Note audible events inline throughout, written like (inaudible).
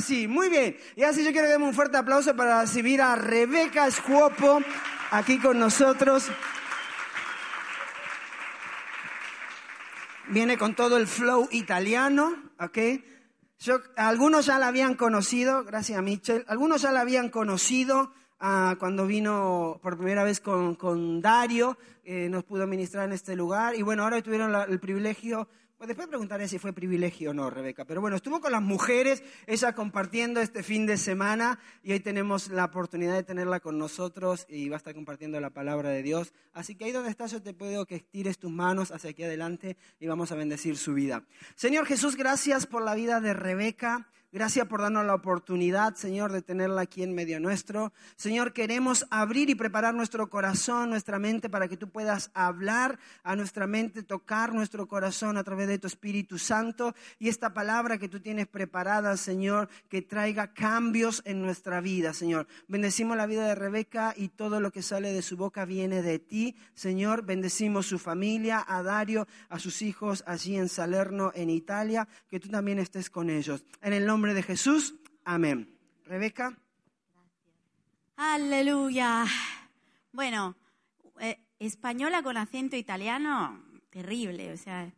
sí, muy bien. Y así yo quiero que un fuerte aplauso para recibir a Rebeca Scuopo aquí con nosotros. Viene con todo el flow italiano, ¿ok? Yo, algunos ya la habían conocido, gracias a Michelle, algunos ya la habían conocido ah, cuando vino por primera vez con, Dario, eh, nos pudo ministrar en este lugar y bueno, ahora tuvieron el privilegio después preguntaré si fue privilegio o no, Rebeca. Pero bueno, estuvo con las mujeres, ella compartiendo este fin de semana y hoy tenemos la oportunidad de tenerla con nosotros y va a estar compartiendo la palabra de Dios. Así que ahí donde estás yo te pido que estires tus manos hacia aquí adelante y vamos a bendecir su vida. Señor Jesús, gracias por la vida de Rebeca. Gracias por darnos la oportunidad, Señor, de tenerla aquí en medio nuestro. Señor, queremos abrir y preparar nuestro corazón, nuestra mente, para que tú puedas hablar a nuestra mente, tocar nuestro corazón a través de tu Espíritu Santo y esta palabra que tú tienes preparada, Señor, que traiga cambios en nuestra vida, Señor. Bendecimos la vida de Rebeca y todo lo que sale de su boca viene de ti, Señor. Bendecimos su familia, a Dario, a sus hijos allí en Salerno, en Italia, que tú también estés con ellos. En el nombre de Jesús. Amén. Rebeca. Aleluya. Bueno, eh, española con acento italiano, terrible, o sea,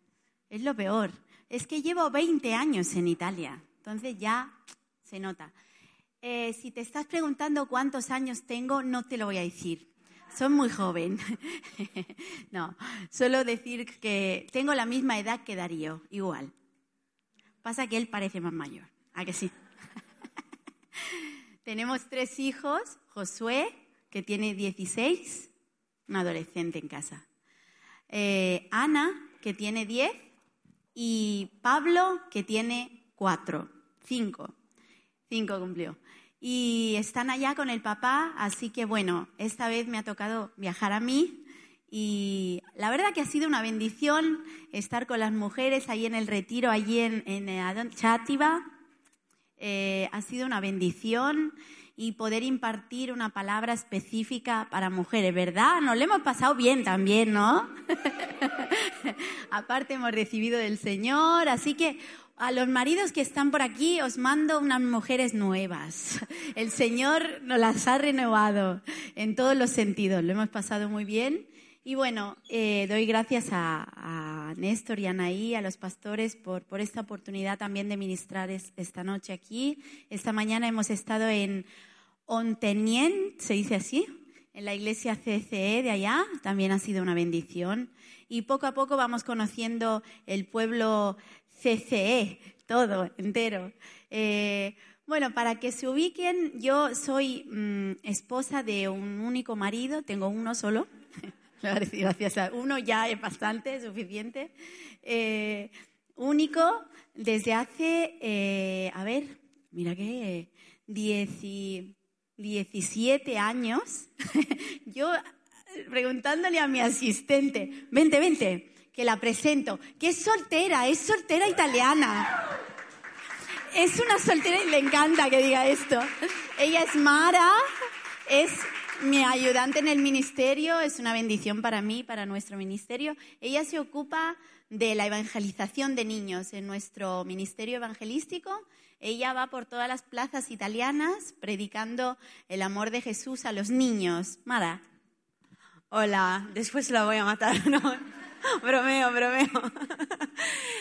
es lo peor. Es que llevo 20 años en Italia, entonces ya se nota. Eh, si te estás preguntando cuántos años tengo, no te lo voy a decir. Soy muy joven. (laughs) no, solo decir que tengo la misma edad que Darío, igual. Pasa que él parece más mayor. ¿A que sí? (laughs) Tenemos tres hijos, Josué, que tiene 16, un adolescente en casa. Eh, Ana, que tiene 10, y Pablo, que tiene 4, 5. 5 cumplió. Y están allá con el papá, así que bueno, esta vez me ha tocado viajar a mí. Y la verdad que ha sido una bendición estar con las mujeres ahí en el retiro, allí en, en Chátiva eh, ha sido una bendición y poder impartir una palabra específica para mujeres, ¿verdad? Nos lo hemos pasado bien también, ¿no? (laughs) Aparte hemos recibido del Señor, así que a los maridos que están por aquí os mando unas mujeres nuevas. El Señor nos las ha renovado en todos los sentidos, lo hemos pasado muy bien y bueno, eh, doy gracias a, Néstor y a Anaí, a los pastores, por, por esta oportunidad también de ministrar esta noche aquí. Esta mañana hemos estado en Ontenien, se dice así, en la iglesia CCE de allá, también ha sido una bendición. Y poco a poco vamos conociendo el pueblo CCE, todo, entero. Eh, bueno, para que se ubiquen, yo soy mm, esposa de un único marido, tengo uno solo. (laughs) (laughs) Gracias uno ya es bastante, suficiente. Eh, único desde hace, eh, a ver, mira que 17 años. (laughs) Yo preguntándole a mi asistente, vente, vente, que la presento, que es soltera, es soltera italiana. Es una soltera y le encanta que diga esto. Ella es Mara, es mi ayudante en el ministerio, es una bendición para mí, para nuestro ministerio. Ella se ocupa de la evangelización de niños en nuestro ministerio evangelístico. Ella va por todas las plazas italianas predicando el amor de Jesús a los niños. Mara. Hola, después la voy a matar, (laughs) ¿no? bromeo, bromeo.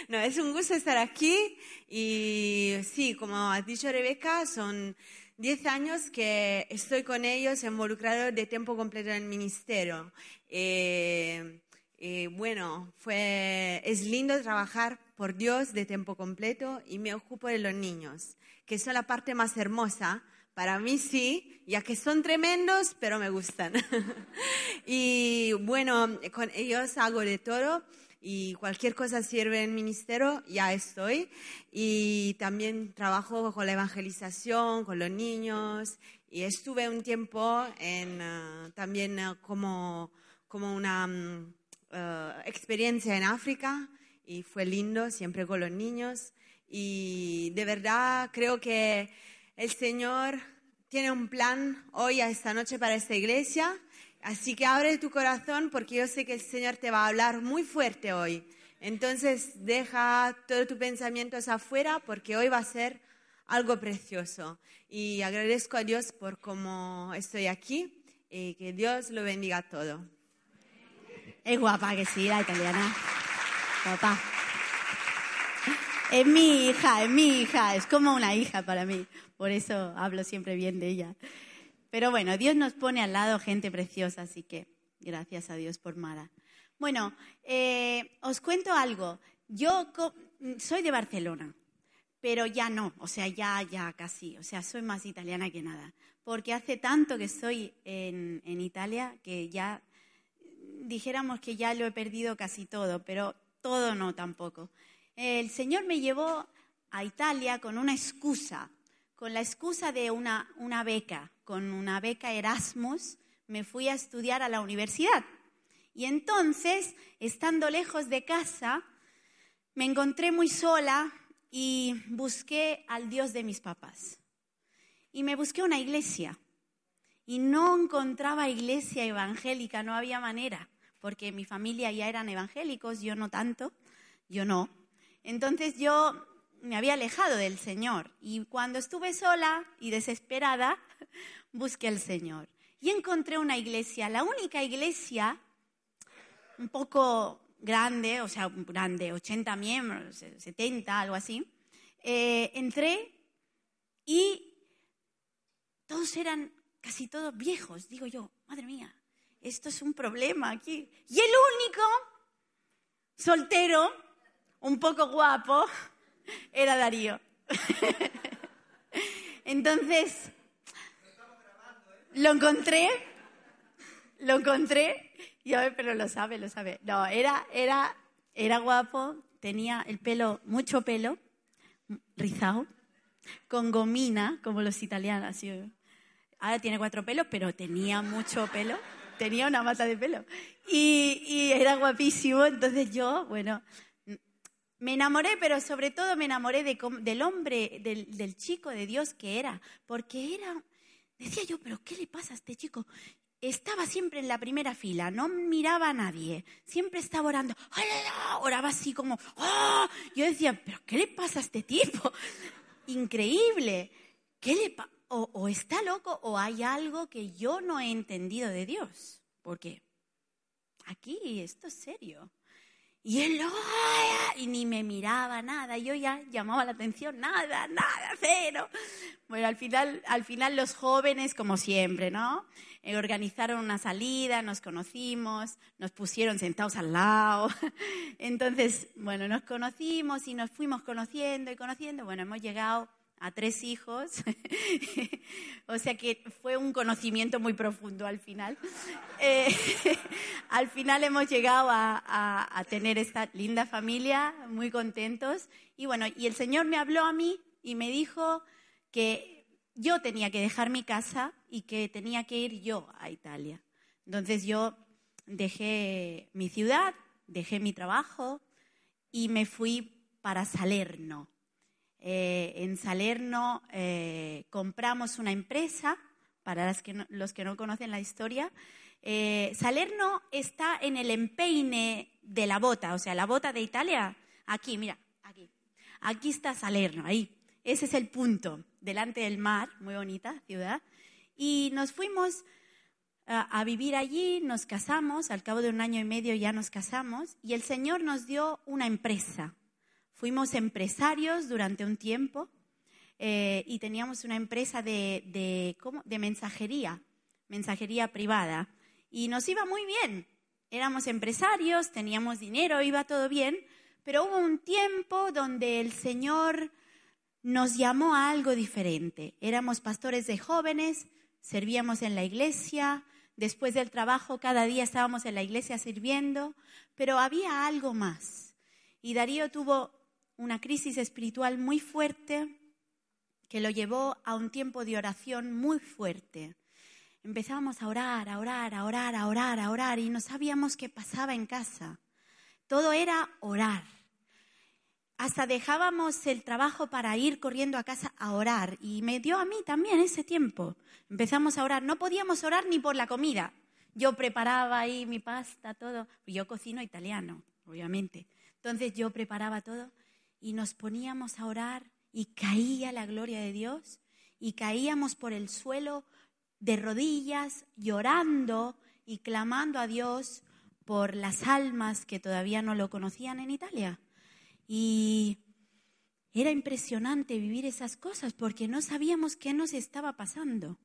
no, es un gusto estar aquí y sí, como ha dicho Rebeca, son Diez años que estoy con ellos involucrado de tiempo completo en el ministerio. Eh, eh, bueno, es lindo trabajar por Dios de tiempo completo y me ocupo de los niños, que son la parte más hermosa. Para mí sí, ya que son tremendos, pero me gustan. (laughs) y bueno, con ellos hago de todo y cualquier cosa sirve en ministerio, ya estoy. Y también trabajo con la evangelización, con los niños. Y estuve un tiempo en, ah, también ah, como, como una mm, ah, experiencia en África y fue lindo, siempre con los niños. Y de verdad creo que el Señor tiene un plan hoy, a esta noche, para esta iglesia Así que abre tu corazón porque yo sé que el Señor te va a hablar muy fuerte hoy. Entonces deja todos tus pensamientos afuera porque hoy va a ser algo precioso. Y agradezco a Dios por cómo estoy aquí y que Dios lo bendiga todo. Es guapa que sí, la italiana. Guapa. Es mi hija, es mi hija, es como una hija para mí. Por eso hablo siempre bien de ella. Pero bueno, Dios nos pone al lado gente preciosa, así que gracias a Dios por Mara. Bueno, eh, os cuento algo. Yo soy de Barcelona, pero ya no, o sea, ya, ya casi, o sea, soy más italiana que nada, porque hace tanto que estoy en, en Italia que ya dijéramos que ya lo he perdido casi todo, pero todo no tampoco. El Señor me llevó a Italia con una excusa, con la excusa de una, una beca, con una beca Erasmus, me fui a estudiar a la universidad. Y entonces, estando lejos de casa, me encontré muy sola y busqué al Dios de mis papás. Y me busqué una iglesia. Y no encontraba iglesia evangélica, no había manera, porque mi familia ya eran evangélicos, yo no tanto, yo no. Entonces yo me había alejado del Señor y cuando estuve sola y desesperada, (laughs) busqué al Señor. Y encontré una iglesia, la única iglesia un poco grande, o sea, grande, 80 miembros, 70, algo así. Eh, entré y todos eran casi todos viejos. Digo yo, madre mía, esto es un problema aquí. Y el único soltero un poco guapo, era Darío. Entonces, lo encontré, lo encontré, y a pero lo sabe, lo sabe. No, era, era, era guapo, tenía el pelo, mucho pelo, rizado, con gomina, como los italianos. Ahora tiene cuatro pelos, pero tenía mucho pelo, tenía una mata de pelo. Y, y era guapísimo, entonces yo, bueno, me enamoré, pero sobre todo me enamoré del hombre, del, chico de Dios que era, porque era, decía yo, pero ¿qué le pasa a este chico? Estaba siempre en la primera fila, no miraba a nadie, siempre estaba orando, oraba así como, ¡oh! Yo decía, pero ¿qué le pasa a este tipo? (laughs) Increíble, ¿qué le o, o está loco o hay algo que yo no he entendido de Dios, porque aquí esto es serio. Y él, y ni me miraba nada, yo ya llamaba la atención, nada, nada, cero. Bueno, al final, al final los jóvenes, como siempre, ¿no? Eh, organizaron una salida, nos conocimos, nos pusieron sentados al lado. (laughs) Entonces, bueno, nos conocimos y nos fuimos conociendo y conociendo. Bueno, hemos llegado a tres hijos, (laughs) o sea que fue un conocimiento muy profundo al final. (laughs) Eh, (laughs) al final hemos llegado a, tener esta linda familia, muy contentos. Y bueno, y el Señor me habló a mí y me dijo que yo tenía que dejar mi casa y que tenía que ir yo a Italia. Entonces yo dejé mi ciudad, dejé mi trabajo y me fui para Salerno eh, en Salerno eh, compramos una empresa, para los que no conocen la historia. Eh, Salerno está en el empeine de la bota, o sea, la bota de Italia. Aquí, mira, aquí. Aquí está Salerno, ahí. Ese es el punto, delante del mar, muy bonita ciudad. Y nos fuimos a vivir allí, nos casamos, al cabo de un año y medio ya nos casamos, y el Señor nos dio una empresa, Fuimos empresarios durante un tiempo eh, y teníamos una empresa de, de, mensajería, mensajería privada. Y nos iba muy bien. Éramos empresarios, teníamos dinero, iba todo bien, pero hubo un tiempo donde el Señor nos llamó a algo diferente. Éramos pastores de jóvenes, servíamos en la iglesia, después del trabajo cada día estábamos en la iglesia sirviendo, pero había algo más. Y Darío tuvo una crisis espiritual muy fuerte que lo llevó a un tiempo de oración muy fuerte. Empezábamos a orar, a orar, a orar, a orar, a orar y no sabíamos qué pasaba en casa. Todo era orar. Hasta dejábamos el trabajo para ir corriendo a casa a orar y me dio a mí también ese tiempo. Empezamos a orar. No podíamos orar ni por la comida. Yo preparaba ahí mi pasta, todo. Yo cocino italiano, obviamente. Entonces yo preparaba todo y nos poníamos a orar y caía la gloria de Dios y caíamos por el suelo de rodillas llorando y clamando a Dios por las almas que todavía no lo conocían en Italia. Y era impresionante vivir esas cosas porque no sabíamos qué nos estaba pasando.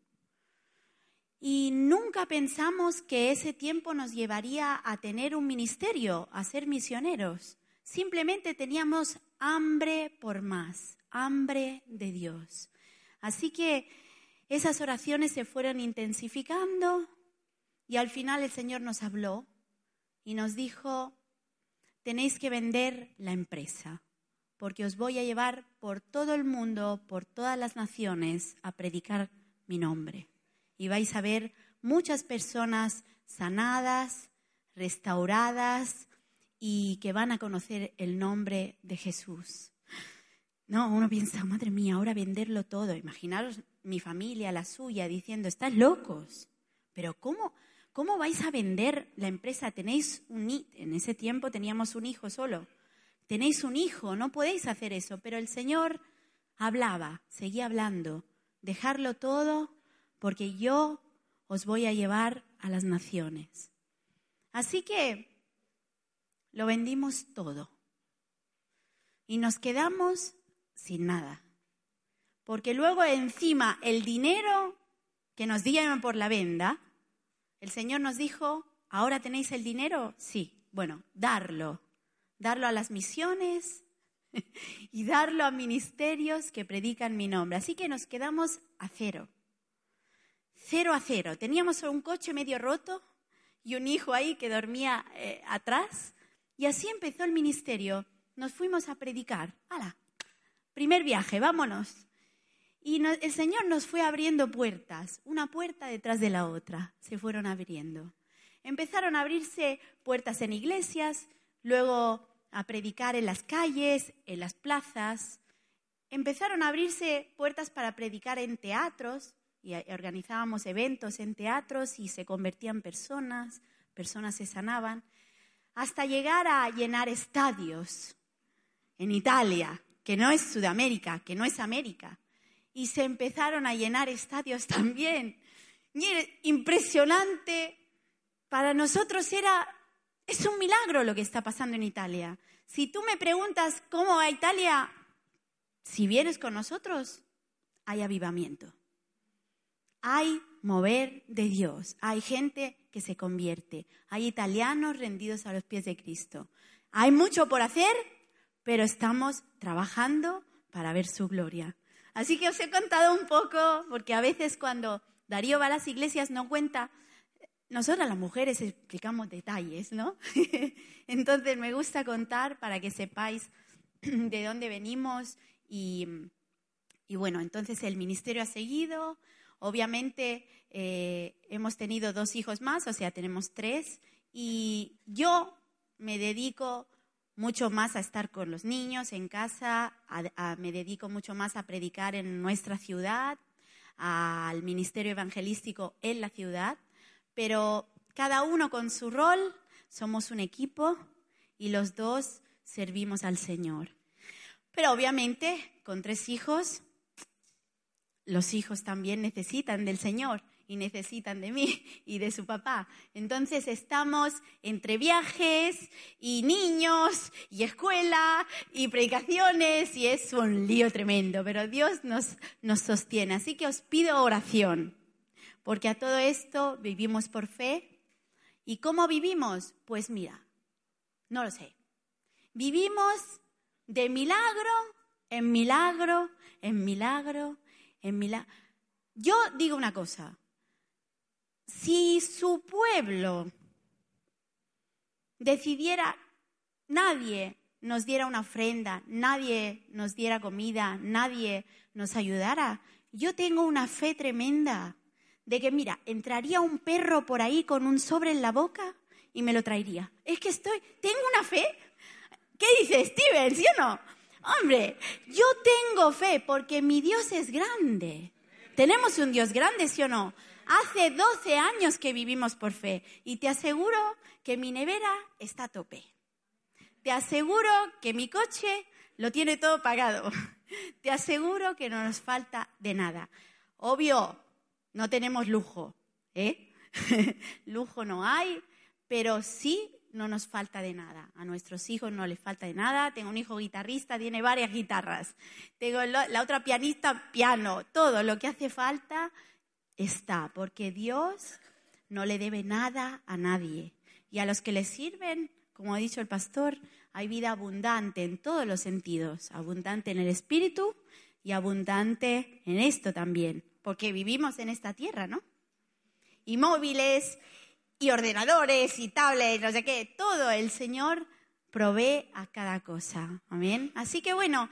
Y nunca pensamos que ese tiempo nos llevaría a tener un ministerio, a ser misioneros. Simplemente teníamos hambre por más, hambre de Dios. Así que esas oraciones se fueron intensificando y al final el Señor nos habló y nos dijo, tenéis que vender la empresa, porque os voy a llevar por todo el mundo, por todas las naciones, a predicar mi nombre y vais a ver muchas personas sanadas, restauradas y que van a conocer el nombre de Jesús. No, uno piensa, madre mía, ahora venderlo todo. Imaginaros mi familia, la suya, diciendo, estás locos. Pero ¿cómo, cómo vais a vender la empresa? Tenéis un en ese tiempo teníamos un hijo solo. Tenéis un hijo, no podéis hacer eso. Pero el Señor hablaba, seguía hablando. Dejarlo todo porque yo os voy a llevar a las naciones. Así que lo vendimos todo y nos quedamos sin nada. Porque luego encima el dinero que nos dieron por la venda, el Señor nos dijo, ¿ahora tenéis el dinero? Sí, bueno, darlo. Darlo a las misiones (laughs) y darlo a ministerios que predican mi nombre. Así que nos quedamos a cero cero a cero. Teníamos un coche medio roto y un hijo ahí que dormía eh, atrás. Y así empezó el ministerio. Nos fuimos a predicar. ¡Hala! Primer viaje, vámonos. Y el Señor nos fue abriendo puertas, una puerta detrás de la otra, se fueron abriendo. Empezaron a abrirse puertas en iglesias, luego a predicar en las calles, en las plazas. Empezaron a abrirse puertas para predicar en teatros, y organizábamos eventos en teatros y se convertían personas, personas se sanaban, hasta llegar a llenar estadios en Italia, que no es Sudamérica, que no es América. Y se empezaron a llenar estadios (laughs) también. Impresionante. Para nosotros era, es un milagro lo que está pasando en Italia. Si tú me preguntas cómo va Italia, si vienes con nosotros, hay avivamiento. Hay mover de Dios, hay gente que se convierte, hay italianos rendidos a los pies de Cristo. Hay mucho por hacer, pero estamos trabajando para ver su gloria. Así que os he contado un poco, porque a veces cuando Darío va a las iglesias no cuenta, nosotras las mujeres explicamos detalles, ¿no? (laughs) Entonces me gusta contar para que sepáis (clears throat) de dónde venimos y, y bueno, entonces el ministerio ha seguido, Obviamente eh, hemos tenido dos hijos más, o sea, tenemos tres, y yo me dedico mucho más a estar con los niños en casa, me dedico mucho más a predicar en nuestra ciudad, al ministerio evangelístico en la ciudad, pero cada uno con su rol, somos un equipo y los dos servimos al Señor. Pero obviamente, con tres hijos, los hijos también necesitan del Señor y necesitan de mí (laughs) y de su papá. Entonces estamos entre viajes y niños y escuela y predicaciones y es un lío tremendo, pero Dios nos, nos sostiene. Así que os pido oración, porque a todo esto vivimos por fe. ¿Y cómo vivimos? Pues mira, no lo sé. Vivimos de milagro en milagro en milagro en Yo digo una cosa, si su pueblo decidiera, nadie nos diera una ofrenda, nadie nos diera comida, nadie nos ayudara, yo tengo una fe tremenda de que, mira, entraría un perro por ahí con un sobre en la boca y me lo traería. Es que estoy, tengo una fe. ¿Qué dice Steven? ¿Sí o no? Hombre, yo tengo fe porque mi Dios es grande. Tenemos un Dios grande, ¿sí o no? Hace 12 años que vivimos por fe y te aseguro que mi nevera está a tope. Te aseguro que mi coche lo tiene todo pagado. Te aseguro que no nos falta de nada. Obvio, no tenemos lujo, ¿eh? (laughs) lujo no hay, pero sí no nos falta de nada. A nuestros hijos no les falta de nada. Tengo un hijo guitarrista, tiene varias guitarras. Tengo la otra pianista, piano. Todo lo que hace falta está, porque Dios no le debe nada a nadie. Y a los que le sirven, como ha dicho el pastor, hay vida abundante en todos los sentidos, abundante en el espíritu y abundante en esto también, porque vivimos en esta tierra, ¿no? Y móviles y ordenadores y tablets, no sé qué, todo el Señor provee a cada cosa. Amén. Así que bueno,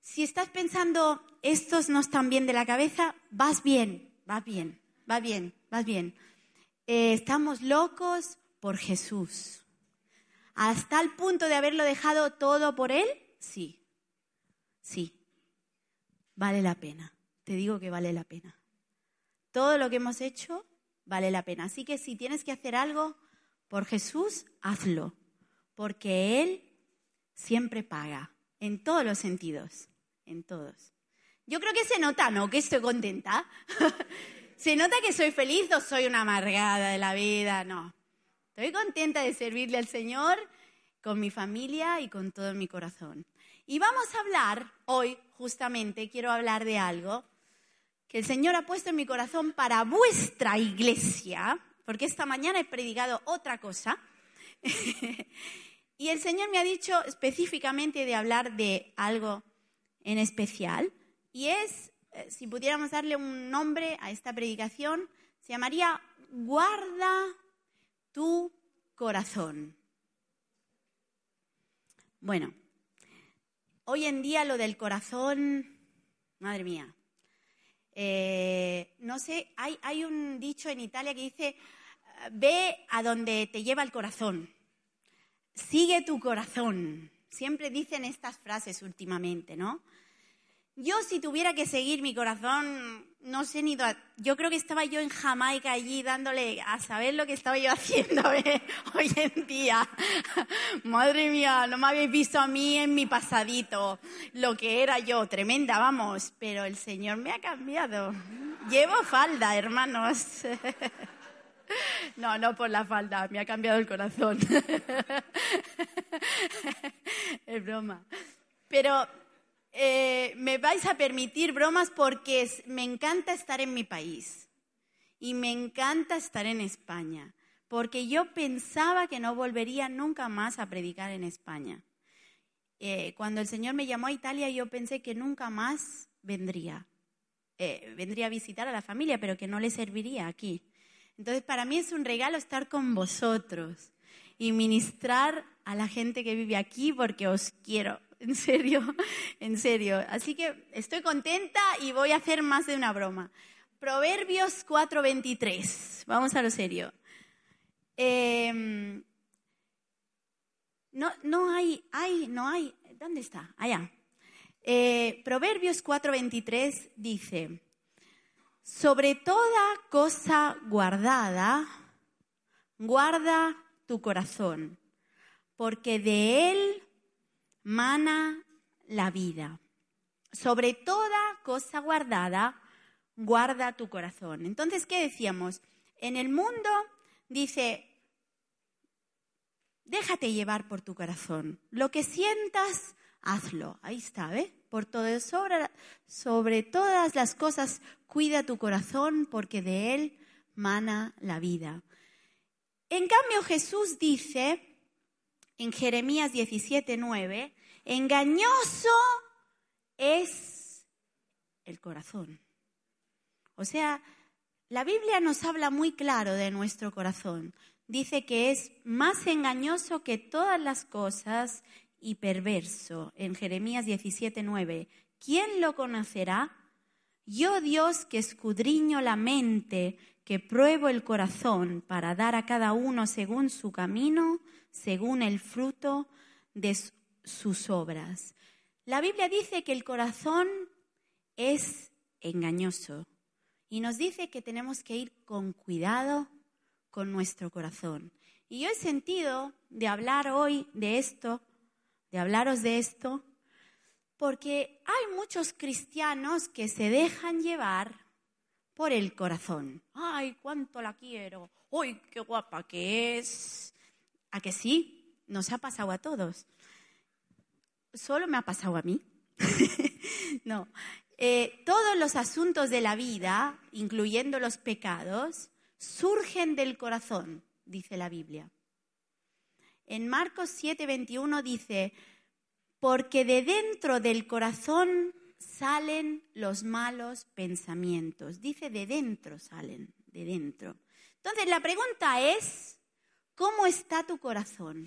si estás pensando, estos no están bien de la cabeza, vas bien, vas bien, vas bien, vas bien. Eh, estamos locos por Jesús hasta el punto de haberlo dejado todo por Él? Sí, sí, vale la pena. Te digo que vale la pena. Todo lo que hemos hecho vale la pena. Así que si tienes que hacer algo por Jesús, hazlo, porque Él siempre paga, en todos los sentidos, en todos. Yo creo que se nota, ¿no? Que estoy contenta. (laughs) ¿Se nota que soy feliz o soy una amargada de la vida? No. Estoy contenta de servirle al Señor con mi familia y con todo mi corazón. Y vamos a hablar hoy, justamente, quiero hablar de algo que el Señor ha puesto en mi corazón para vuestra iglesia, porque esta mañana he predicado otra cosa. (laughs) y el Señor me ha dicho específicamente de hablar de algo en especial. Y es, eh, si pudiéramos darle un nombre a esta predicación, se llamaría Guarda tu corazón. Bueno, hoy en día lo del corazón, madre mía, eh, no sé, hay, hay un dicho en Italia que dice, ve a donde te lleva el corazón, sigue tu corazón. Siempre dicen estas frases últimamente, ¿no? Yo si tuviera que seguir mi corazón, no sé ni... Yo creo que estaba yo en Jamaica allí dándole a saber lo que estaba yo (laughs) haciendo hoy en día. (laughs) Madre mía, no me habéis visto a mí en mi pasadito, lo que era yo, tremenda, vamos. Pero el Señor me ha cambiado. Llevo falda, hermanos. (laughs) No, no por la falda, me ha cambiado el corazón. Es broma. Pero eh, me vais a permitir bromas porque me encanta estar en mi país y me encanta estar en España, porque yo pensaba que no volvería nunca más a predicar en España. Eh, cuando el Señor me llamó a Italia, yo pensé que nunca más vendría. Eh, vendría a visitar a la familia, pero que no le serviría aquí. Entonces, para mí es un regalo estar con vosotros y ministrar a la gente que vive aquí porque os quiero (laughs) en serio, en serio. Así que estoy contenta y voy a hacer más de una broma. Proverbios 4:23. Vamos a lo serio. Em, no, no hay, hay, no hay. ¿Dónde está? Allá. Eh, Proverbios 4:23 dice, sobre toda cosa guardada, guarda tu corazón, porque de él mana la vida. Sobre toda cosa guardada, guarda tu corazón. Entonces, ¿qué decíamos? En el mundo dice, déjate llevar por tu corazón. Lo que sientas, hazlo. Ahí está, ¿ves? Por todo, sobre todas las cosas, cuida tu corazón porque de él mana la vida. En cambio, Jesús dice, en Jeremías 17, 9, engañoso es el corazón. O sea, la Biblia nos habla muy claro de nuestro corazón. Dice que es más engañoso que todas las cosas y perverso. En Jeremías 17, 9, ¿quién lo conocerá? Yo Dios que escudriño la mente, que pruebo el corazón para dar a cada uno según su camino, según el fruto de sus obras. La Biblia dice que el corazón es engañoso y nos dice que tenemos que ir con cuidado con nuestro corazón. Y yo he sentido de hablar hoy de esto, de hablaros de esto, Porque hay muchos cristianos que se dejan llevar por el corazón. ¡Ay, cuánto la quiero! ¡Uy, qué guapa que es! ¿A que sí? Nos ha pasado a todos. Solo me ha pasado a mí. (laughs) no. Eh, todos los asuntos de la vida, incluyendo los pecados, surgen del corazón, dice la Biblia. En Marcos 7:21 dice, porque de dentro del corazón salen los malos pensamientos. Dice de dentro salen, de dentro. Entonces la pregunta es, ¿cómo está tu corazón?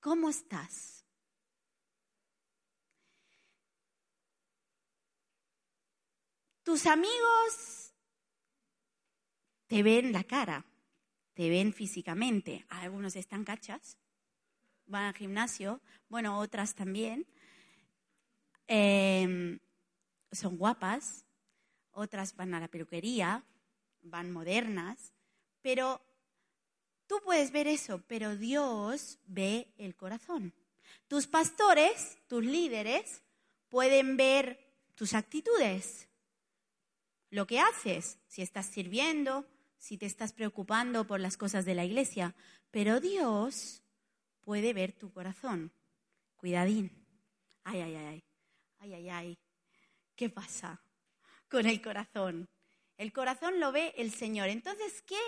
¿Cómo estás? Tus amigos te ven la cara, te ven físicamente. Algunos están cachas, van al gimnasio, bueno, otras también. Em, son guapas, otras van a la peluquería, van modernas, pero tú puedes ver eso, pero Dios ve el corazón. Tus pastores, tus líderes, pueden ver tus actitudes, lo que haces, si estás sirviendo, si te estás preocupando por las cosas de la iglesia, pero Dios puede ver tu corazón. Cuidadín. Ay, ay, ay, ay, ay, ay. ¿Qué pasa con el corazón? El corazón lo ve el Señor. Entonces, ¿qué,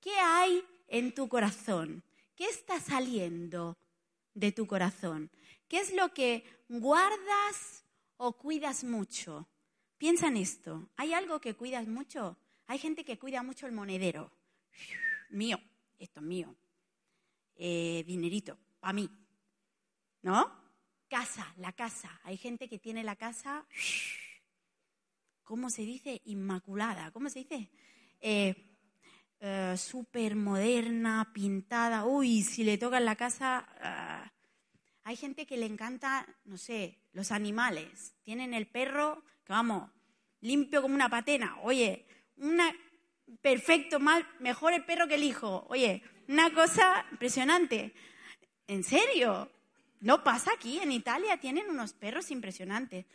qué hay en tu corazón? ¿Qué está saliendo de tu corazón? ¿Qué es lo que guardas o cuidas mucho? Piensa en esto. ¿Hay algo que cuidas mucho? Hay gente que cuida mucho el monedero. Mío, esto es mío. Eh, dinerito, para mí. ¿No? Casa, la casa. Hay gente que tiene la casa, ¿cómo se dice? Inmaculada. ¿Cómo se dice? Eh, eh, súper moderna, pintada. Uy, si le toca la casa... Ah. Hay gente que le encanta, no sé, los animales. Tienen el perro, vamos, limpio como una patena. Oye, una perfecto, mal, mejor el perro que el hijo. Oye, una cosa impresionante. ¿En serio? No pasa aquí, en Italia tienen unos perros impresionantes.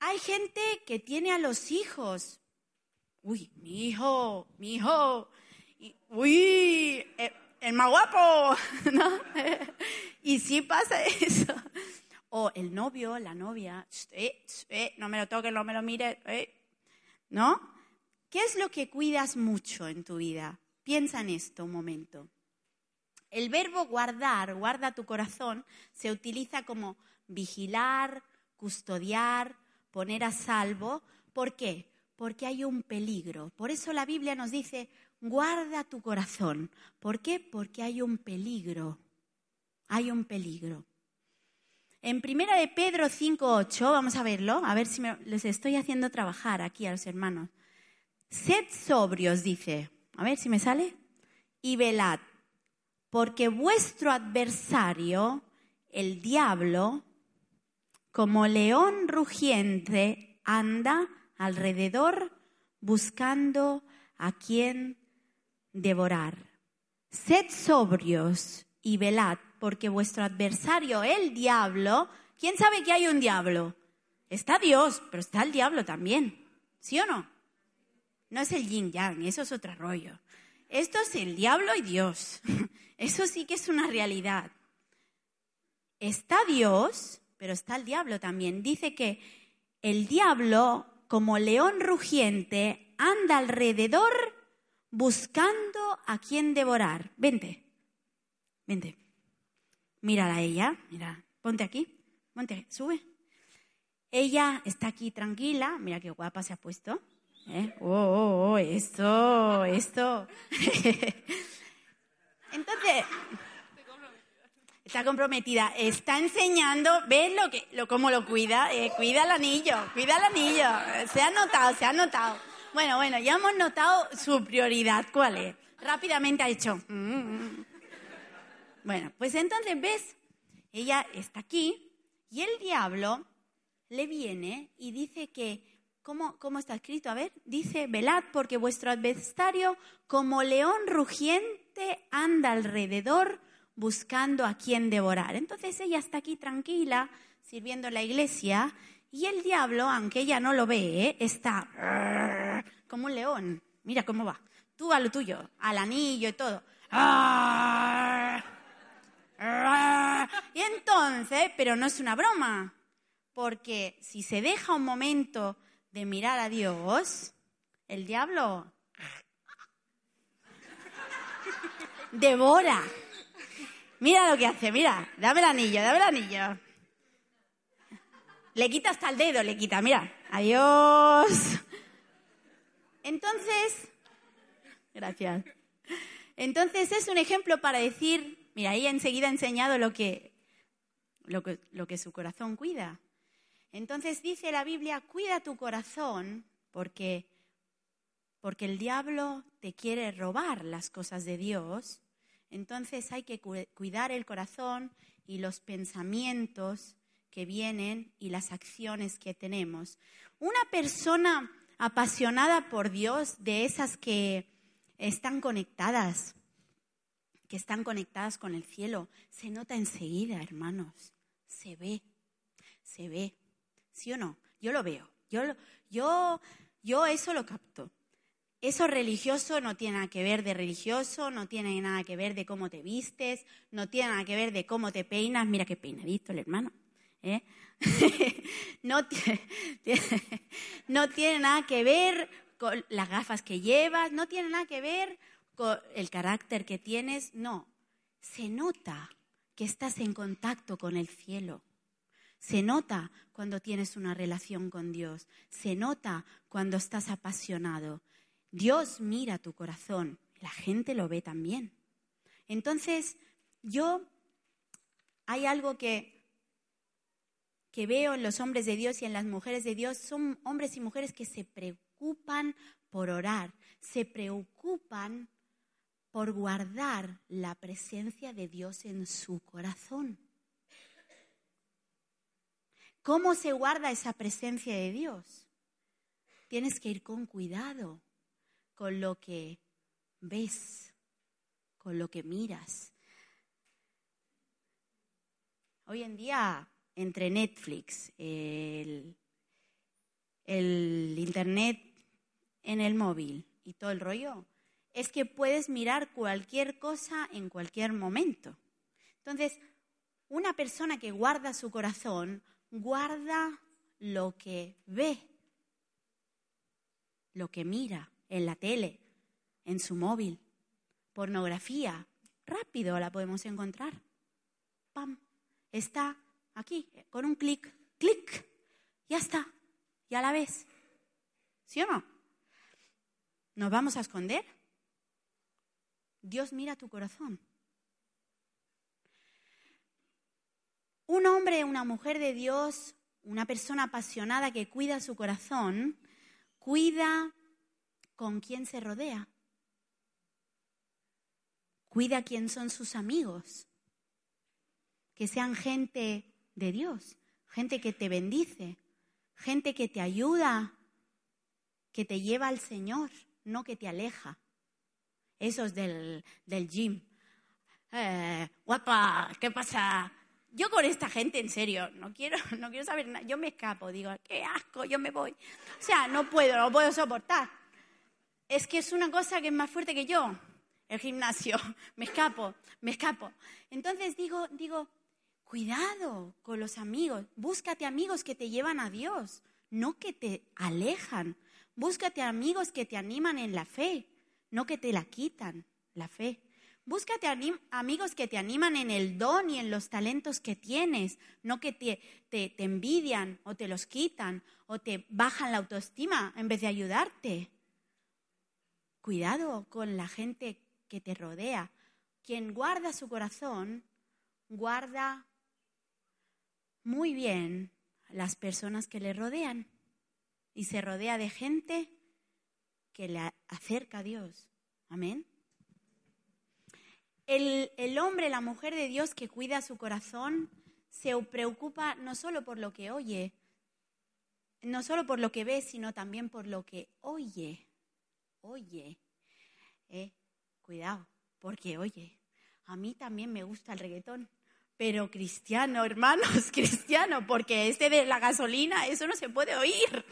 Hay gente que tiene a los hijos. Uy, mi hijo, mi hijo. uy, eh, el, más guapo, (laughs) ¿no? y sí pasa eso. O el novio, la novia, eh, eh, no me lo toques, no me lo mires, ¿no? ¿Qué es lo que cuidas mucho en tu vida? Piensa en esto un momento. El verbo guardar, guarda tu corazón, se utiliza como vigilar, custodiar, poner a salvo. ¿Por qué? Porque hay un peligro. Por eso la Biblia nos dice, guarda tu corazón. ¿Por qué? Porque hay un peligro. Hay un peligro. En primera de Pedro 5.8, vamos a verlo, a ver si les estoy haciendo trabajar aquí a los hermanos. Sed sobrios, dice. A ver si me sale. Y velad, porque vuestro adversario, el diablo, como león rugiente, anda alrededor buscando a quien devorar. Sed sobrios y velad, porque vuestro adversario, el diablo, ¿quién sabe que hay un diablo? Está Dios, pero está el diablo también. ¿Sí o no? No es el yin yang, eso es otro rollo. Esto es el diablo y Dios. (laughs) Eso sí que es una realidad. Está Dios, pero está el diablo también. Dice que el diablo, como león rugiente, anda alrededor buscando a quien devorar. Vente, vente. Mírala a ella, mira, ponte aquí, ponte, sube. Ella está aquí tranquila, mira qué guapa se ha puesto. ¿Eh? Oh, oh, oh, esto, esto. (laughs) Entonces, está comprometida, está enseñando, ¿ves lo que, lo, cómo lo cuida? Eh, cuida el anillo, cuida el anillo. Se ha notado, se ha notado. Bueno, bueno, ya hemos notado su prioridad. ¿Cuál es? Rápidamente ha hecho. Mm". Bueno, pues entonces, ¿ves? Ella está aquí y el diablo le viene y dice que ¿Cómo, está escrito? A ver, dice, velad porque vuestro adversario como león rugiente anda alrededor buscando a quien devorar. Entonces ella está aquí tranquila, sirviendo en la iglesia, y el diablo, aunque ella no lo ve, está como un león. Mira cómo va. Tú a lo tuyo, al anillo y todo. Y entonces, pero no es una broma, porque si se deja un momento de mirar a Dios, el diablo (laughs) devora. Mira lo que hace, mira, dame el anillo, dame el anillo. Le quita hasta el dedo, le quita, mira, adiós. Entonces, gracias. Entonces es un ejemplo para decir, mira, ahí enseguida ha enseñado lo que, lo que, lo que su corazón cuida. Entonces dice la Biblia, cuida tu corazón porque, porque el diablo te quiere robar las cosas de Dios. Entonces hay que cuidar el corazón y los pensamientos que vienen y las acciones que tenemos. Una persona apasionada por Dios, de esas que están conectadas, que están conectadas con el cielo, se nota enseguida, hermanos, se ve, se ve. ¿Sí o no? Yo lo veo. Yo, yo, yo eso lo capto. Eso religioso no tiene nada que ver de religioso, no tiene nada que ver de cómo te vistes, no tiene nada que ver de cómo te peinas. Mira qué peinadito el hermano. ¿eh? (laughs) no, tiene, (laughs) no tiene nada que ver con las gafas que llevas, no tiene nada que ver con el carácter que tienes. No, se nota que estás en contacto con el cielo. Se nota cuando tienes una relación con Dios. Se nota cuando estás apasionado. Dios mira tu corazón. La gente lo ve también. Entonces, yo, hay algo que, que veo en los hombres de Dios y en las mujeres de Dios. Son hombres y mujeres que se preocupan por orar. Se preocupan por guardar la presencia de Dios en su corazón. ¿Cómo se guarda esa presencia de Dios? Tienes que ir con cuidado con lo que ves, con lo que miras. Hoy en día, entre Netflix, el, Internet en el móvil y todo el rollo, es que puedes mirar cualquier cosa en cualquier momento. Entonces, una persona que guarda su corazón guarda lo que ve, lo que mira en la tele, en su móvil. Pornografía, rápido la podemos encontrar. ¡Pam! Está aquí, con un clic, clic, ya está, ya la ves. ¿Sí o no? ¿Nos vamos a esconder? Dios mira tu corazón. Un hombre, una mujer de Dios, una persona apasionada que cuida su corazón, cuida con quién se rodea. Cuida quién son sus amigos. Que sean gente de Dios, gente que te bendice, gente que te ayuda, que te lleva al Señor, no que te aleja. Esos del, del gym. Eh, guapa, ¿qué pasa? yo con esta gente, en serio, no quiero, no quiero saber nada. Yo me escapo, digo, qué asco, yo me voy. O sea, no puedo, no puedo soportar. Es que es una cosa que es más fuerte que yo, el gimnasio. (laughs) Me escapo, me escapo. Entonces digo, digo, cuidado con los amigos. Búscate amigos que te llevan a Dios, no que te alejan. Búscate amigos que te animan en la fe, no que te la quitan, la fe. Búscate amigos que te animan en el don y en los talentos que tienes, no que te, te, envidian o te los quitan o te bajan la autoestima en vez de ayudarte. Cuidado con la gente que te rodea. Quien guarda su corazón, guarda muy bien las personas que le rodean y se rodea de gente que le acerca a Dios. Amén. El, hombre, la mujer de Dios que cuida su corazón, se preocupa no solo por lo que oye, no solo por lo que ve, sino también por lo que oye. Oye. Eh, cuidado, porque oye. a mí también me gusta el reggaetón. Pero cristiano, hermanos, (laughs) cristiano, porque este de la gasolina, eso no se puede oír.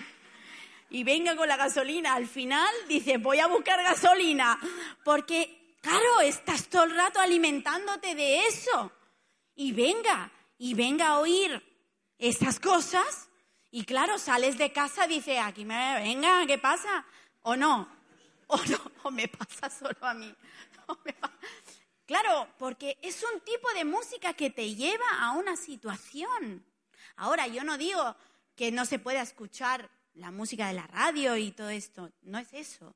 Y venga con la gasolina, al final dice, voy a buscar gasolina, porque, claro, estás todo el rato alimentándote de eso. Y venga, y venga a oír estas cosas. Y claro, sales de casa, dice, aquí me venga, ¿qué pasa? ¿O no? (laughs) ¿O no? ¿O me pasa solo a mí? (laughs) Claro, porque es un tipo de música que te lleva a una situación. Ahora, yo no digo que no se pueda escuchar la música de la radio y todo esto, no es eso.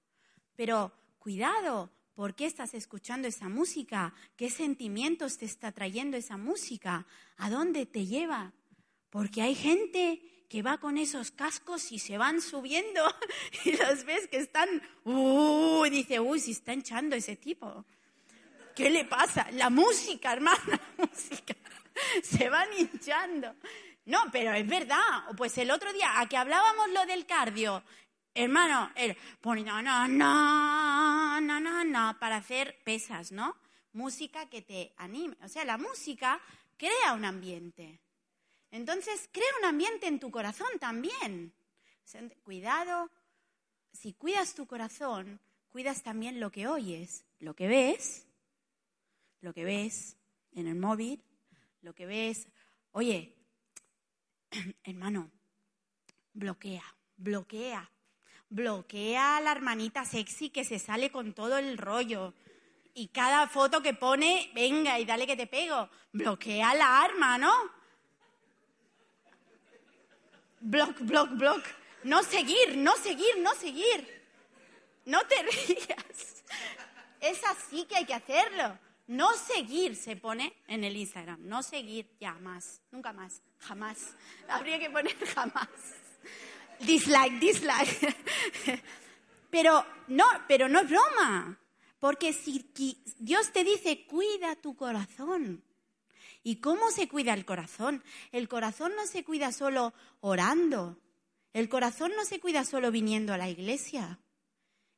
Pero cuidado, ¿por qué estás escuchando esa música? ¿Qué sentimientos te está trayendo esa música? ¿A dónde te lleva? Porque hay gente que va con esos cascos y se van subiendo (laughs) y los ves que están, uh, dice, uy, si está hinchando ese tipo. ¿Qué le pasa? La música, hermana, (laughs) la música. Se van hinchando. No, pero es verdad. Pues el otro día, a que hablábamos lo del cardio, hermano, él pone no, no, no, no, no, para hacer pesas, ¿no? Música que te anime. O sea, la música crea un ambiente. Entonces, crea un ambiente en tu corazón también. Cuidado, si cuidas tu corazón, cuidas también lo que oyes, lo que ves lo que ves en el móvil, lo que ves. Oye, (clears throat) hermano, bloquea, bloquea, bloquea a la hermanita sexy que se sale con todo el rollo. Y cada foto que pone, venga y dale que te pego. Bloquea la arma, ¿no? Block, block, block. No seguir, no seguir, no seguir. No te (laughs) rías. Es así que hay que hacerlo. No seguir se pone en el Instagram. No seguir ya más. Nunca más. Jamás. Habría que poner (laughs) jamás. Dislike, dislike. (laughs) Pero no, pero no es broma. Porque si Dios te dice, cuida tu corazón. ¿Y cómo se cuida el corazón? El corazón no se cuida solo orando. El corazón no se cuida solo viniendo a la iglesia.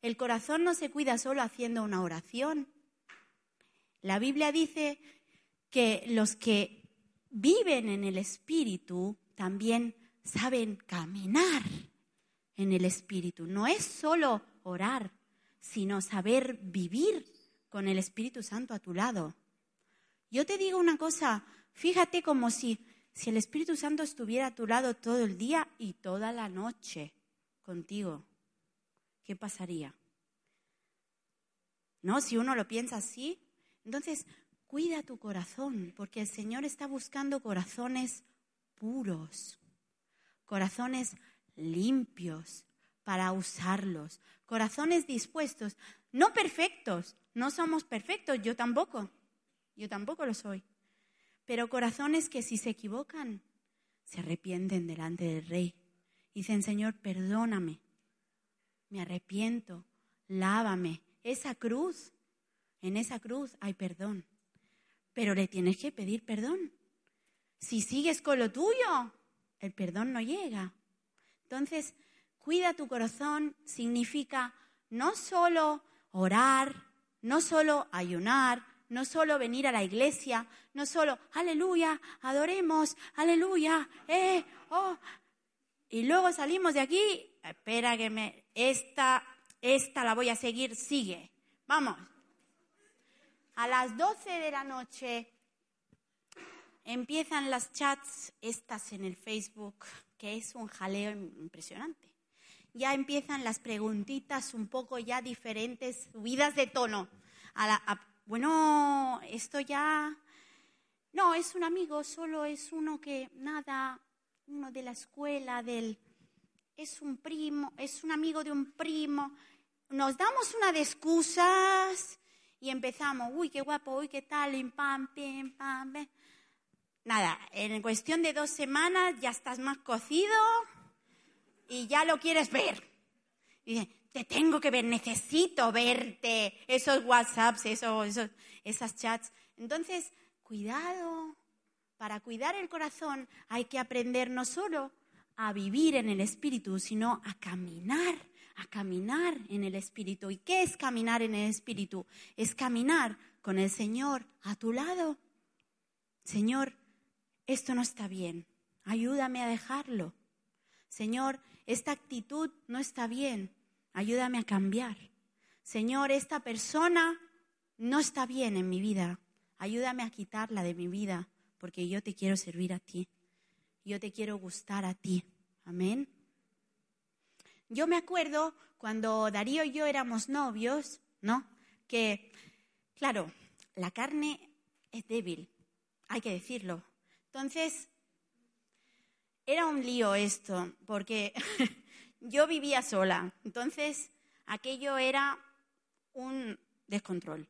El corazón no se cuida solo haciendo una oración. La Biblia dice que los que viven en el Espíritu también saben caminar en el Espíritu. No es solo orar, sino saber vivir con el Espíritu Santo a tu lado. Yo te digo una cosa, fíjate como si, si el Espíritu Santo estuviera a tu lado todo el día y toda la noche contigo. ¿Qué pasaría? ¿No? Si uno lo piensa así, entonces, cuida tu corazón, porque el Señor está buscando corazones puros, corazones limpios para usarlos, corazones dispuestos, no perfectos, no somos perfectos, yo tampoco, yo tampoco lo soy, pero corazones que si se equivocan, se arrepienten delante del Rey. Dicen, Señor, perdóname, me arrepiento, lávame. Esa cruz en esa cruz hay perdón, pero le tienes que pedir perdón. Si sigues con lo tuyo, el perdón no llega. Entonces, cuida tu corazón significa no solo orar, no solo ayunar, no solo venir a la iglesia, no solo, aleluya, adoremos, aleluya, eh, oh. Y luego salimos de aquí, espera que me, esta, esta la voy a seguir, sigue. Vamos, a las 12 de la noche empiezan las chats estas en el Facebook, que es un jaleo impresionante. Ya empiezan las preguntitas un poco ya diferentes, subidas de tono. Bueno, esto ya... No, es un amigo, solo es uno que nada, uno de la escuela, del... Es un primo, es un amigo de un primo. Nos damos una de excusas y empezamos, uy, qué guapo, uy, qué tal, pim, pam, pam. Nada, en cuestión de dos semanas ya estás más cocido y ya lo quieres ver. Dice, te tengo que ver, necesito verte, esos WhatsApps, esos, esas chats. Entonces, cuidado, para cuidar el corazón hay que aprender no solo a vivir en el Espíritu, sino a caminar a caminar en el Espíritu. ¿Y qué es caminar en el Espíritu? Es caminar con el Señor a tu lado. Señor, esto no está bien. Ayúdame a dejarlo. Señor, esta actitud no está bien. Ayúdame a cambiar. Señor, esta persona no está bien en mi vida. Ayúdame a quitarla de mi vida porque yo te quiero servir a ti. Yo te quiero gustar a ti. Amén. Yo me acuerdo cuando Darío y yo éramos novios, ¿no? Que, claro, la carne es débil, hay que decirlo. Entonces, era un lío esto, porque (laughs) yo vivía sola, entonces aquello era un descontrol.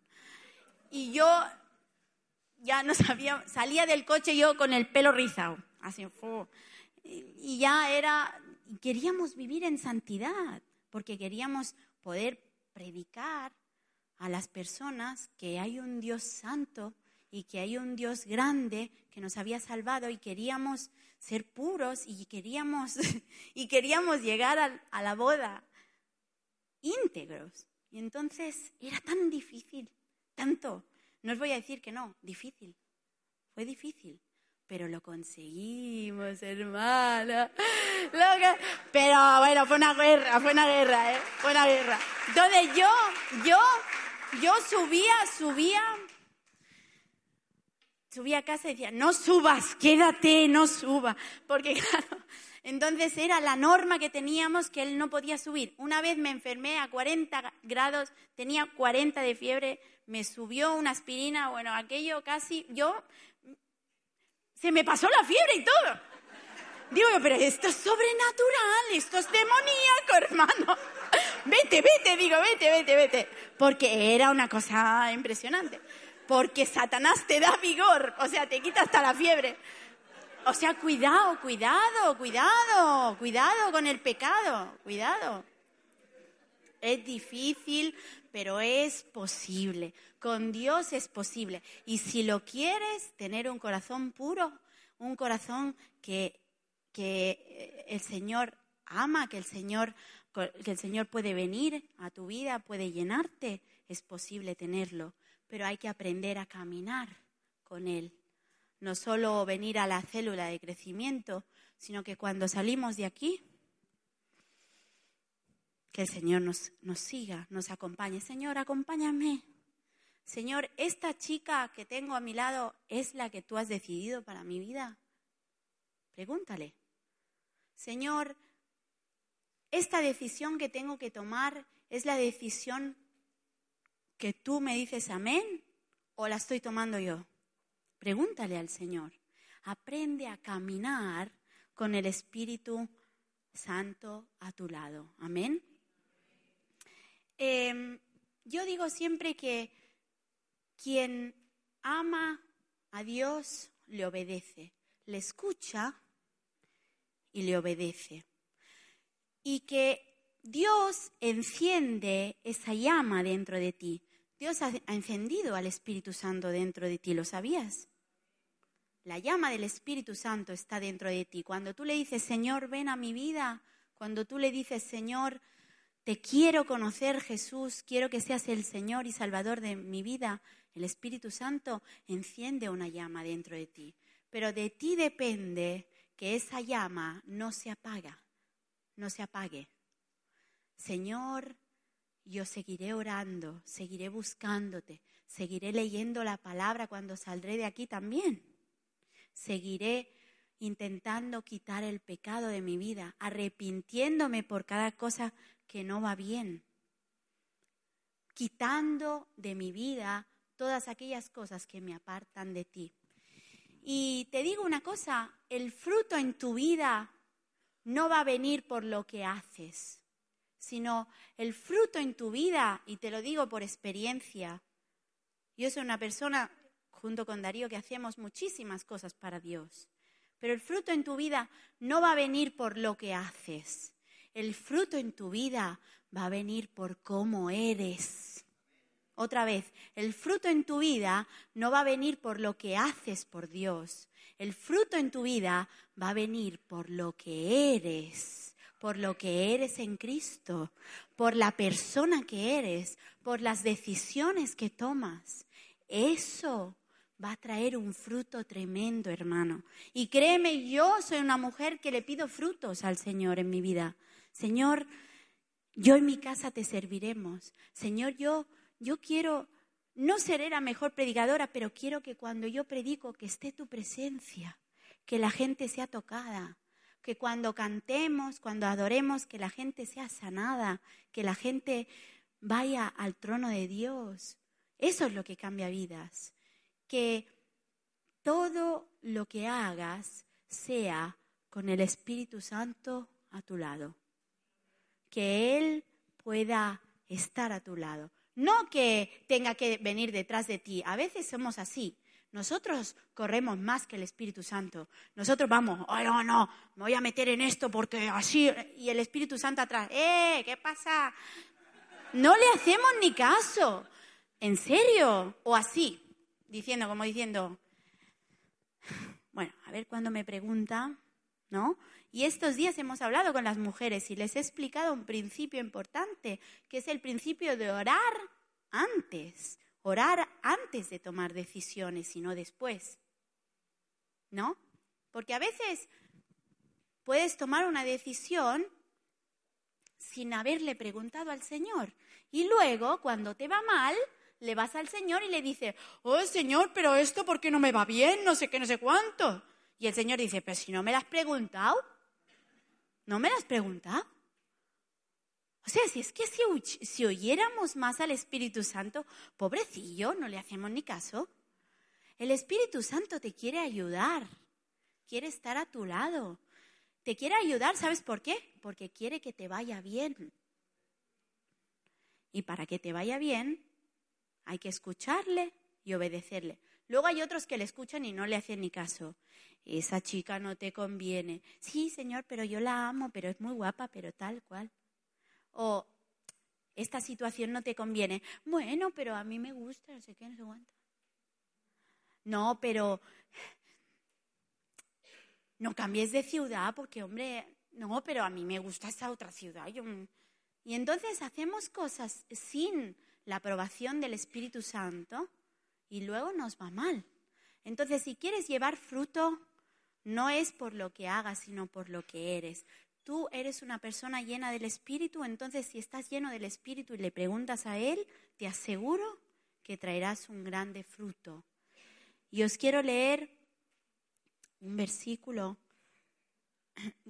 Y yo ya no (laughs) sabía, salía del coche yo con el pelo rizado, así, y ya era, queríamos vivir en santidad, porque queríamos poder predicar a las personas que hay un Dios santo y que hay un Dios grande que nos había salvado y queríamos ser puros y queríamos, (laughs) y queríamos llegar a, a la boda íntegros. Y entonces era tan difícil, tanto. No os voy a decir que no, difícil. Fue difícil pero lo conseguimos, hermana. (gasps) Pero bueno, fue una guerra, fue una guerra, ¿eh? Fue una guerra. Entonces yo, yo, yo subía, subía, subía a casa y decía, no subas, quédate, no suba. Porque (laughs) claro, entonces era la norma que teníamos que él no podía subir. Una vez me enfermé a 40 grados, tenía 40 de fiebre, me subió una aspirina, bueno, aquello casi, yo se me pasó la fiebre y todo. Digo, pero esto es sobrenatural, esto es demoníaco, hermano. (laughs) Vete, vete, digo, vete, vete, vete. Porque era una cosa impresionante. Porque Satanás te da vigor, o sea, te quita hasta la fiebre. O sea, cuidado, cuidado, cuidado, cuidado con el pecado, cuidado. Es difícil, pero es posible. Con Dios es posible. Y si lo quieres, tener un corazón puro, un corazón que, que el Señor ama, que el Señor, que el Señor puede venir a tu vida, puede llenarte, es posible tenerlo. Pero hay que aprender a caminar con Él. No solo venir a la célula de crecimiento, sino que cuando salimos de aquí, que el Señor nos, nos siga, nos acompañe. Señor, acompáñame. Señor, esta chica que tengo a mi lado es la que tú has decidido para mi vida. Pregúntale. Señor, esta decisión que tengo que tomar es la decisión que tú me dices amén o la estoy tomando yo. Pregúntale al Señor. Aprende a caminar con el Espíritu Santo a tu lado. Amén. Em, yo digo siempre que quien ama a Dios le obedece, le escucha y le obedece. Y que Dios enciende esa llama dentro de ti. Dios ha encendido al Espíritu Santo dentro de ti, ¿lo sabías? La llama del Espíritu Santo está dentro de ti. Cuando tú le dices, Señor, ven a mi vida, cuando tú le dices, Señor, te quiero conocer, Jesús, quiero que seas el Señor y Salvador de mi vida. El Espíritu Santo enciende una llama dentro de ti, pero de ti depende que esa llama no se apaga, no se apague. Señor, yo seguiré orando, seguiré buscándote, seguiré leyendo la palabra cuando saldré de aquí también. Seguiré intentando quitar el pecado de mi vida, arrepintiéndome por cada cosa que no va bien, quitando de mi vida todas aquellas cosas que me apartan de ti. Y te digo una cosa, el fruto en tu vida no va a venir por lo que haces, sino el fruto en tu vida, y te lo digo por experiencia, yo soy una persona, junto con Darío, que hacemos muchísimas cosas para Dios, pero el fruto en tu vida no va a venir por lo que haces, el fruto en tu vida va a venir por cómo eres. Otra vez, el fruto en tu vida no va a venir por lo que haces por Dios. El fruto en tu vida va a venir por lo que eres, por lo que eres en Cristo, por la persona que eres, por las decisiones que tomas. Eso va a traer un fruto tremendo, hermano. Y créeme, yo soy una mujer que le pido frutos al Señor en mi vida. Señor, yo en mi casa te serviremos. Señor, yo, yo quiero, no seré la mejor predicadora, pero quiero que cuando yo predico, que esté tu presencia, que la gente sea tocada, que cuando cantemos, cuando adoremos, que la gente sea sanada, que la gente vaya al trono de Dios. Eso es lo que cambia vidas. Que todo lo que hagas sea con el Espíritu Santo a tu lado. Que Él pueda estar a tu lado. No que tenga que venir detrás de ti. A veces somos así. Nosotros corremos más que el Espíritu Santo. Nosotros vamos, ay, no, no, me voy a meter en esto porque así. Y el Espíritu Santo atrás, ¡eh! ¿Qué pasa? No le hacemos ni caso. ¿En serio? O así, diciendo, como diciendo, bueno, a ver cuando me pregunta, ¿no? Y estos días hemos hablado con las mujeres y les he explicado un principio importante, que es el principio de orar antes. Orar antes de tomar decisiones y no después. ¿No? Porque a veces puedes tomar una decisión sin haberle preguntado al Señor. Y luego, cuando te va mal, le vas al Señor y le dices, oh Señor, pero esto ¿por qué no me va bien? No sé qué, no sé cuánto. Y el Señor dice, pero si no me lo has preguntado, ¿no me lo has preguntado? O sea, si es que si, si oyéramos más al Espíritu Santo, pobrecillo, no le hacemos ni caso. El Espíritu Santo te quiere ayudar, quiere estar a tu lado, te quiere ayudar, ¿sabes por qué? Porque quiere que te vaya bien. Y para que te vaya bien, hay que escucharle y obedecerle. Luego hay otros que le escuchan y no le hacen ni caso. Esa chica no te conviene. Sí, señor, pero yo la amo, pero es muy guapa, pero tal cual. O esta situación no te conviene. Bueno, pero a mí me gusta, no sé qué, no sé cuánto. No, pero no cambies de ciudad porque, hombre, no, pero a mí me gusta esa otra ciudad. Y entonces hacemos cosas sin la aprobación del Espíritu Santo y luego nos va mal. Entonces, si quieres llevar fruto, no es por lo que hagas, sino por lo que eres. Tú eres una persona llena del Espíritu, entonces si estás lleno del Espíritu y le preguntas a Él, te aseguro que traerás un grande fruto. Y os quiero leer un versículo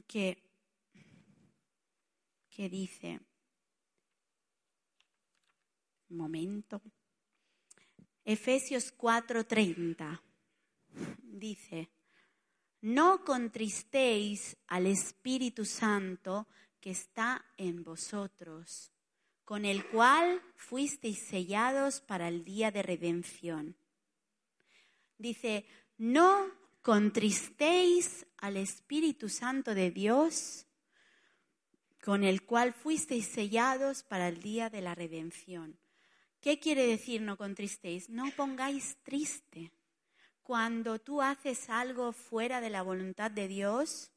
que, que dice, un momento, Efesios 4:30 dice, no contristéis al Espíritu Santo que está en vosotros, con el cual fuisteis sellados para el día de redención. Dice, no contristéis al Espíritu Santo de Dios, con el cual fuisteis sellados para el día de la redención. ¿Qué quiere decir no contristéis? No pongáis triste. Cuando tú haces algo fuera de la voluntad de Dios,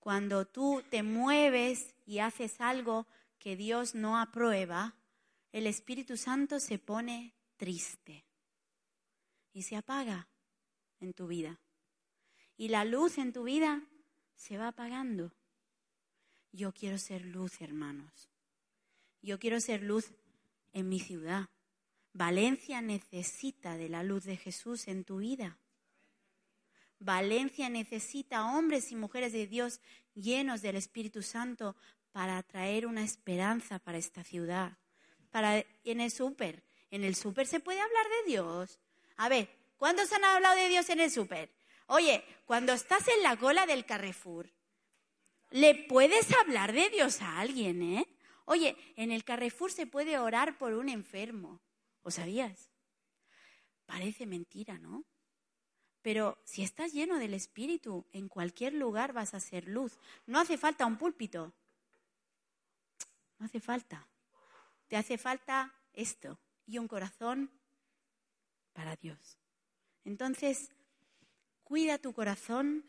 cuando tú te mueves y haces algo que Dios no aprueba, el Espíritu Santo se pone triste y se apaga en tu vida y la luz en tu vida se va apagando. Yo quiero ser luz, hermanos. Yo quiero ser luz en mi ciudad. Valencia necesita de la luz de Jesús en tu vida. Valencia necesita hombres y mujeres de Dios llenos del Espíritu Santo para traer una esperanza para esta ciudad. Para en el súper, en el súper se puede hablar de Dios. A ver, ¿cuántos han hablado de Dios en el súper? Oye, cuando estás en la cola del Carrefour, le puedes hablar de Dios a alguien, ¿eh? Oye, en el Carrefour se puede orar por un enfermo. ¿O sabías? Parece mentira, ¿no? Pero si estás lleno del Espíritu, en cualquier lugar vas a ser luz. No hace falta un púlpito. No hace falta. Te hace falta esto y un corazón para Dios. Entonces, Cuida tu corazón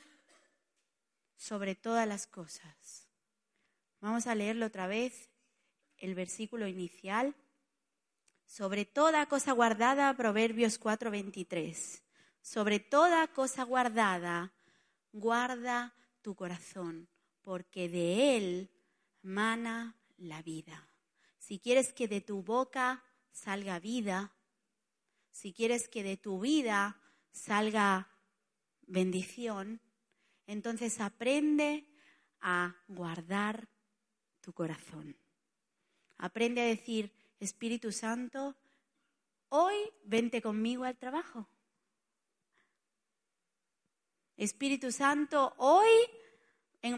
sobre todas las cosas, Vamos a leerlo otra vez, el versículo inicial. Sobre toda cosa guardada, Proverbios 4:23. Sobre toda cosa guardada, guarda tu corazón, porque de él mana la vida. Si quieres que de tu boca salga vida, si quieres que de tu vida salga bendición, entonces aprende a guardar tu corazón. Aprende a decir, Espíritu Santo, hoy vente conmigo al trabajo. Espíritu Santo, hoy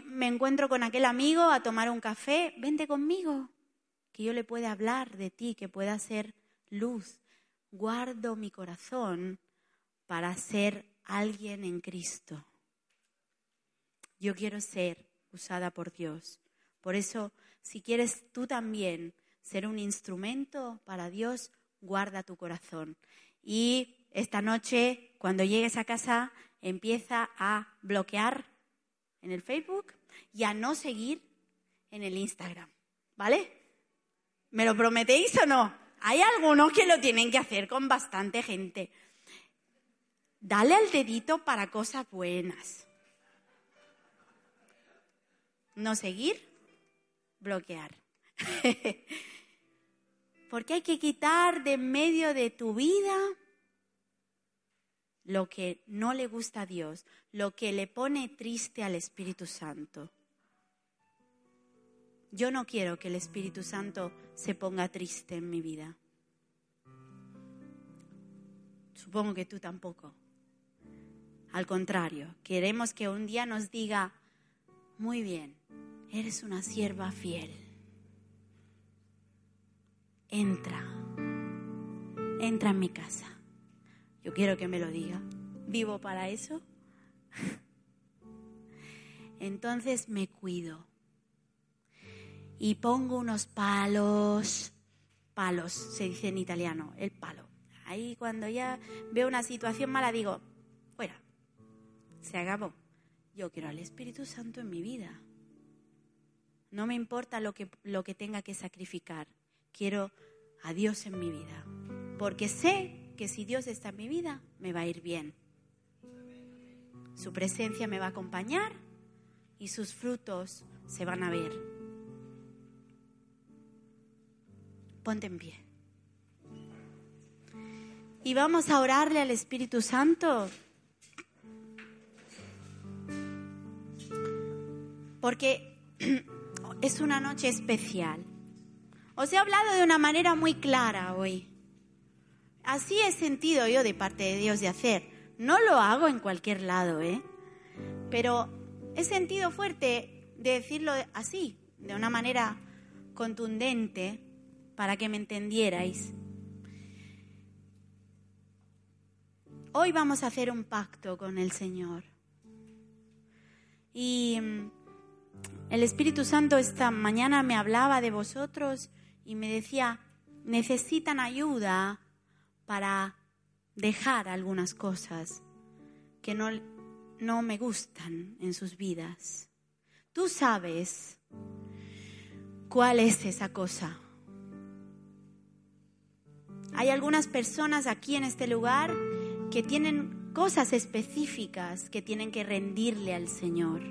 me encuentro con aquel amigo a tomar un café, vente conmigo, que yo le pueda hablar de ti, que pueda ser luz. Guardo mi corazón para ser alguien en Cristo. Yo quiero ser usada por Dios. Por eso, si quieres tú también ser un instrumento para Dios, guarda tu corazón. Y esta noche, cuando llegues a casa, empieza a bloquear en el Facebook y a no seguir en el Instagram. ¿Vale? ¿Me lo prometéis o no? Hay algunos que lo tienen que hacer con bastante gente. Dale al dedito para cosas buenas. No seguir, bloquear. (laughs) Porque hay que quitar de medio de tu vida lo que no le gusta a Dios, lo que le pone triste al Espíritu Santo. Yo no quiero que el Espíritu Santo se ponga triste en mi vida. Supongo que tú tampoco. Al contrario, queremos que un día nos diga, muy bien, eres una sierva fiel. Entra, entra en mi casa. Yo quiero que me lo diga. ¿Vivo para eso? (laughs) Entonces me cuido. Y pongo unos palos, palos, se dice en italiano, el palo. Ahí cuando ya veo una situación mala digo, fuera, se acabó. Yo quiero al Espíritu Santo en mi vida. No me importa lo que, lo que tenga que sacrificar. Quiero a Dios en mi vida. Porque sé que si Dios está en mi vida, me va a ir bien. Su presencia me va a acompañar y sus frutos se van a ver. Ponte en pie. Y vamos a orarle al Espíritu Santo. Porque (clears throat) es una noche especial. Os he hablado de una manera muy clara hoy así he sentido yo de parte de Dios de hacer. No lo hago en cualquier lado, ¿eh? Pero he sentido fuerte de decirlo así, de una manera contundente, para que me entendierais. Hoy vamos a hacer un pacto con el Señor. Y mm, el Espíritu Santo esta mañana me hablaba de vosotros y me decía, necesitan ayuda para dejar algunas cosas que no, no me gustan en sus vidas. Tú sabes cuál es esa cosa. Hay algunas personas aquí en este lugar que tienen cosas específicas que tienen que rendirle al Señor.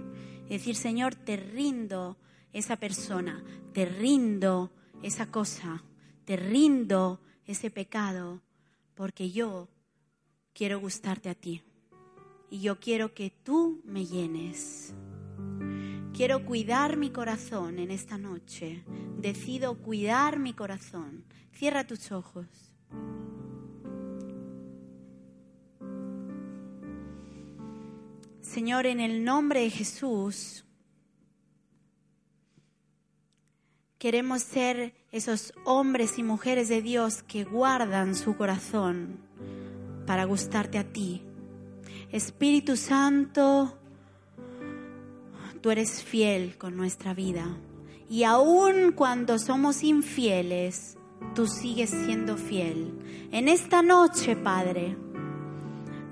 Decir, Señor, te rindo esa persona, te rindo esa cosa, te rindo ese pecado, porque yo quiero gustarte a ti y yo quiero que tú me llenes. Quiero cuidar mi corazón en esta noche. Decido cuidar mi corazón. Cierra tus ojos. Señor, en el nombre de Jesús, Queremos ser esos hombres y mujeres de Dios que guardan su corazón para gustarte a ti. Espíritu Santo, tú eres fiel con nuestra vida. Y aun cuando somos infieles, tú sigues siendo fiel. En esta noche, Padre,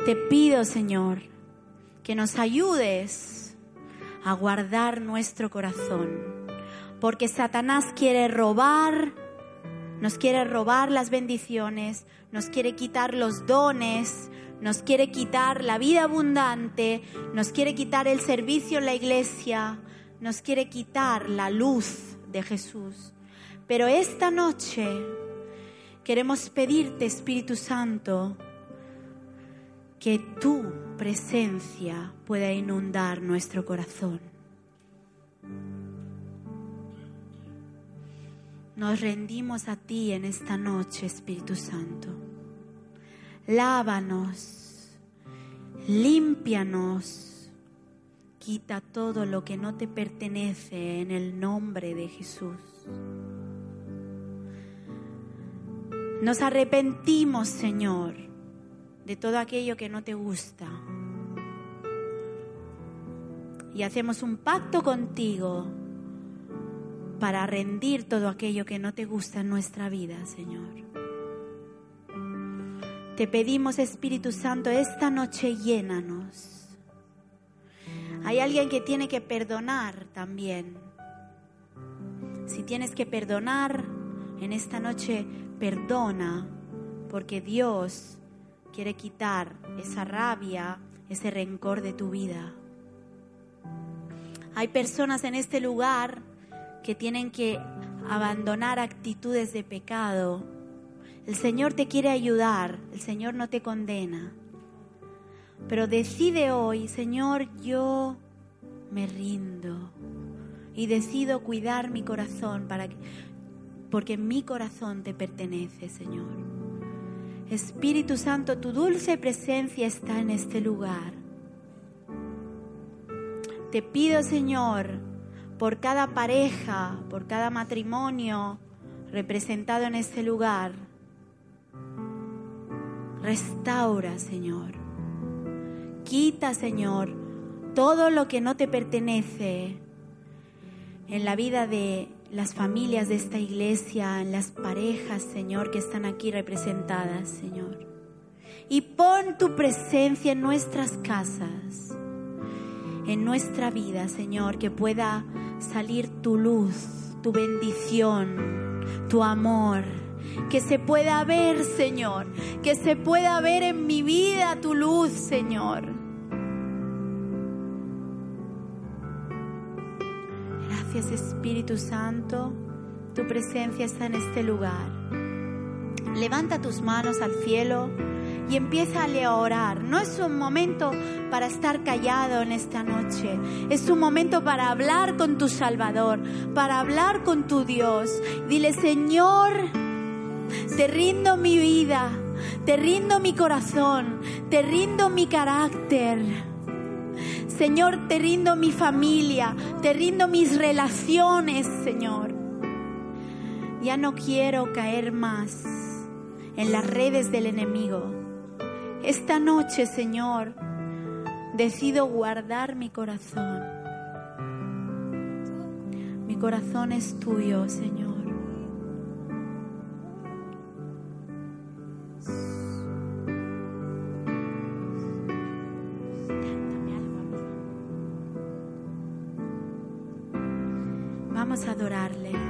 te pido, Señor, que nos ayudes a guardar nuestro corazón Porque Satanás quiere robar, nos quiere robar las bendiciones, nos quiere quitar los dones, nos quiere quitar la vida abundante, nos quiere quitar el servicio en la iglesia, nos quiere quitar la luz de Jesús. Pero esta noche queremos pedirte, Espíritu Santo, que tu presencia pueda inundar nuestro corazón. Nos rendimos a ti en esta noche, Espíritu Santo. Lávanos, límpianos, quita todo lo que no te pertenece en el nombre de Jesús. Nos arrepentimos, Señor, de todo aquello que no te gusta. Y hacemos un pacto contigo para rendir todo aquello que no te gusta en nuestra vida, Señor. Te pedimos, Espíritu Santo, esta noche llénanos. Hay alguien que tiene que perdonar también. Si tienes que perdonar, en esta noche perdona, porque Dios quiere quitar esa rabia, ese rencor de tu vida. Hay personas en este lugar que tienen que abandonar actitudes de pecado. El Señor te quiere ayudar, el Señor no te condena. Pero decide hoy, Señor, yo me rindo y decido cuidar mi corazón para que, porque mi corazón te pertenece, Señor. Espíritu Santo, tu dulce presencia está en este lugar. Te pido, Señor, por cada pareja, por cada matrimonio representado en este lugar. Restaura, Señor. Quita, Señor, todo lo que no te pertenece en la vida de las familias de esta iglesia, en las parejas, Señor, que están aquí representadas, Señor. Y pon tu presencia en nuestras casas, en nuestra vida, Señor, que pueda salir tu luz, tu bendición, tu amor. Que se pueda ver, Señor. Que se pueda ver en mi vida tu luz, Señor. Gracias Espíritu Santo. Tu presencia está en este lugar. Levanta tus manos al cielo y empieza a orar. No es un momento para estar callado en esta noche. Es un momento para hablar con tu Salvador, para hablar con tu Dios. Dile, Señor, te rindo mi vida, te rindo mi corazón, te rindo mi carácter. Señor, te rindo mi familia, te rindo mis relaciones, Señor. Ya no quiero caer más en las redes del enemigo. Esta noche, Señor, decido guardar mi corazón. Mi corazón es tuyo, Señor. Vamos a adorarle.